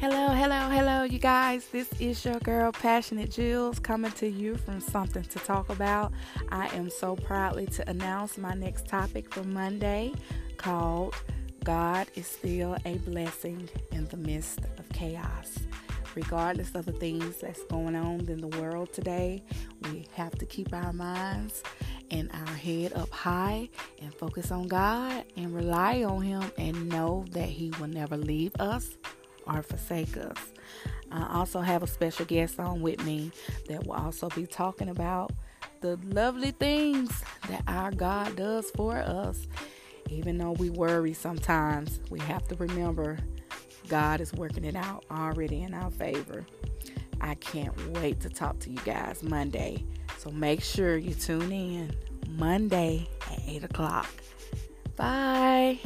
Hello, hello, hello, you guys. This is your girl, Passionate Jills, coming to you from Something to Talk About. I am so proudly to announce my next topic for Monday called God is Still a Blessing in the Midst of Chaos. Regardless of the things that's going on in the world today, we have to keep our minds and our head up high and focus on God and rely on Him and know that He will never leave us or forsake us. I also have a special guest on with me that will also be talking about the lovely things that our God does for us. Even though we worry sometimes, we have to remember God is working it out already in our favor. I can't wait to talk to you guys Monday. So make sure you tune in Monday at 8 o'clock. Bye.